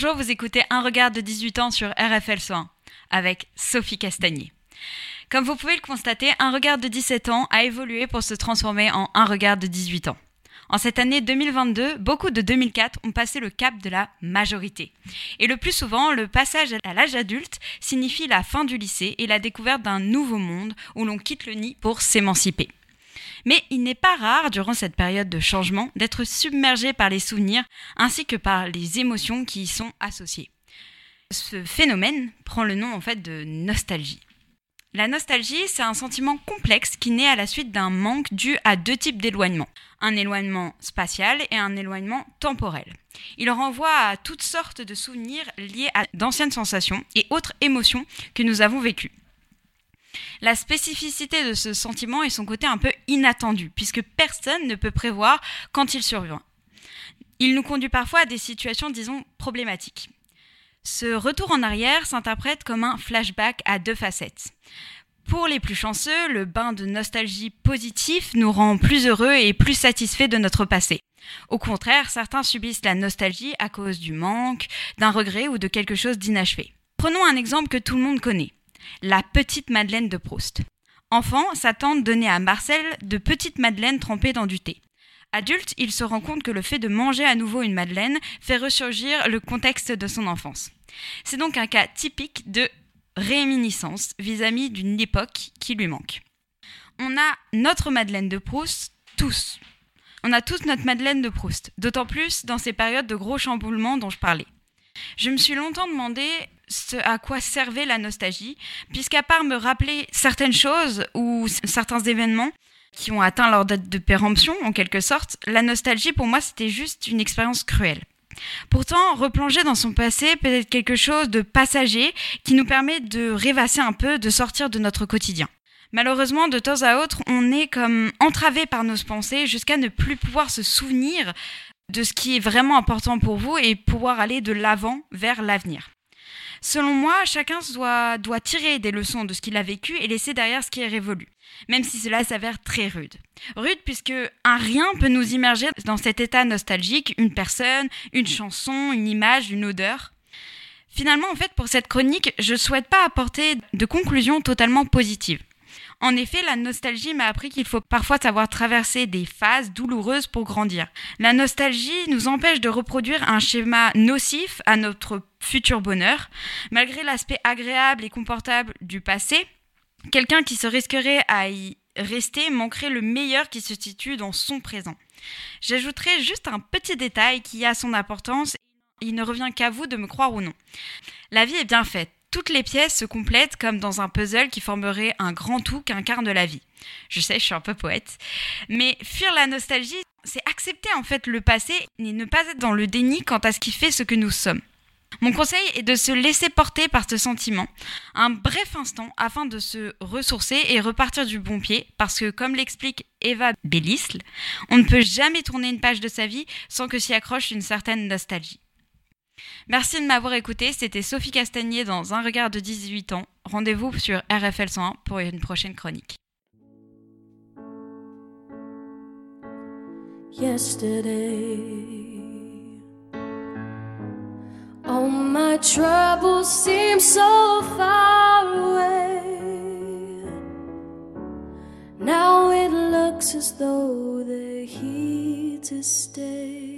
Bonjour, vous écoutez Un regard de 18 ans sur RFL 101 avec Sophie Castagnier. Comme vous pouvez le constater, Un regard de 17 ans a évolué pour se transformer en Un regard de 18 ans. En cette année 2022, beaucoup de 2004 ont passé le cap de la majorité. Et le plus souvent, le passage à l'âge adulte signifie la fin du lycée et la découverte d'un nouveau monde où l'on quitte le nid pour s'émanciper. Mais il n'est pas rare, durant cette période de changement, d'être submergé par les souvenirs ainsi que par les émotions qui y sont associées. Ce phénomène prend le nom en fait de nostalgie. La nostalgie, c'est un sentiment complexe qui naît à la suite d'un manque dû à deux types d'éloignement. Un éloignement spatial et un éloignement temporel. Il renvoie à toutes sortes de souvenirs liés à d'anciennes sensations et autres émotions que nous avons vécues. La spécificité de ce sentiment est son côté un peu inattendu, puisque personne ne peut prévoir quand il survient. Il nous conduit parfois à des situations, disons, problématiques. Ce retour en arrière s'interprète comme un flashback à deux facettes. Pour les plus chanceux, le bain de nostalgie positif nous rend plus heureux et plus satisfaits de notre passé. Au contraire, certains subissent la nostalgie à cause du manque, d'un regret ou de quelque chose d'inachevé. Prenons un exemple que tout le monde connaît la petite Madeleine de Proust. Enfant, sa tante donnait à Marcel de petites madeleines trempées dans du thé. Adulte, il se rend compte que le fait de manger à nouveau une madeleine fait ressurgir le contexte de son enfance. C'est donc un cas typique de réminiscence vis-à-vis d'une époque qui lui manque. On a notre Madeleine de Proust, tous. On a tous notre Madeleine de Proust, d'autant plus dans ces périodes de gros chamboulements dont je parlais. Je me suis longtemps demandé ce à quoi servait la nostalgie, puisqu'à part me rappeler certaines choses ou certains événements qui ont atteint leur date de péremption, en quelque sorte, la nostalgie pour moi c'était juste une expérience cruelle. Pourtant, replonger dans son passé peut être quelque chose de passager qui nous permet de rêvasser un peu, de sortir de notre quotidien. Malheureusement, de temps à autre, on est comme entravé par nos pensées jusqu'à ne plus pouvoir se souvenir de ce qui est vraiment important pour vous et pouvoir aller de l'avant vers l'avenir. Selon moi, chacun doit, doit tirer des leçons de ce qu'il a vécu et laisser derrière ce qui est révolu, même si cela s'avère très rude. Rude puisque un rien peut nous immerger dans cet état nostalgique, une personne, une chanson, une image, une odeur. Finalement, en fait, pour cette chronique, je ne souhaite pas apporter de conclusion totalement positive. En effet, la nostalgie m'a appris qu'il faut parfois savoir traverser des phases douloureuses pour grandir. La nostalgie nous empêche de reproduire un schéma nocif à notre futur bonheur. Malgré l'aspect agréable et confortable du passé, quelqu'un qui se risquerait à y rester manquerait le meilleur qui se situe dans son présent. J'ajouterai juste un petit détail qui a son importance. Il ne revient qu'à vous de me croire ou non. La vie est bien faite. Toutes les pièces se complètent comme dans un puzzle qui formerait un grand tout qu'incarne la vie. Je sais, je suis un peu poète. Mais fuir la nostalgie, c'est accepter en fait le passé et ne pas être dans le déni quant à ce qui fait ce que nous sommes. Mon conseil est de se laisser porter par ce sentiment, un bref instant, afin de se ressourcer et repartir du bon pied, parce que comme l'explique Eva Bellisle, on ne peut jamais tourner une page de sa vie sans que s'y accroche une certaine nostalgie. Merci de m'avoir écouté. C'était Sophie Castagnier dans Un regard de 18 ans. Rendez-vous sur RFL 101 pour une prochaine chronique. Yesterday, all my troubles seem so far away. Now it looks as though they're here to stay.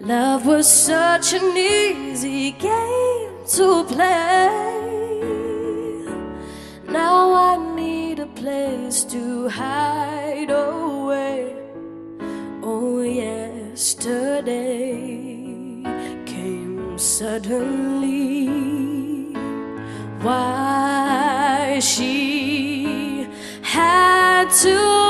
Love was such an easy game to play. Now I need a place to hide away. Oh, yesterday came suddenly. Why she had to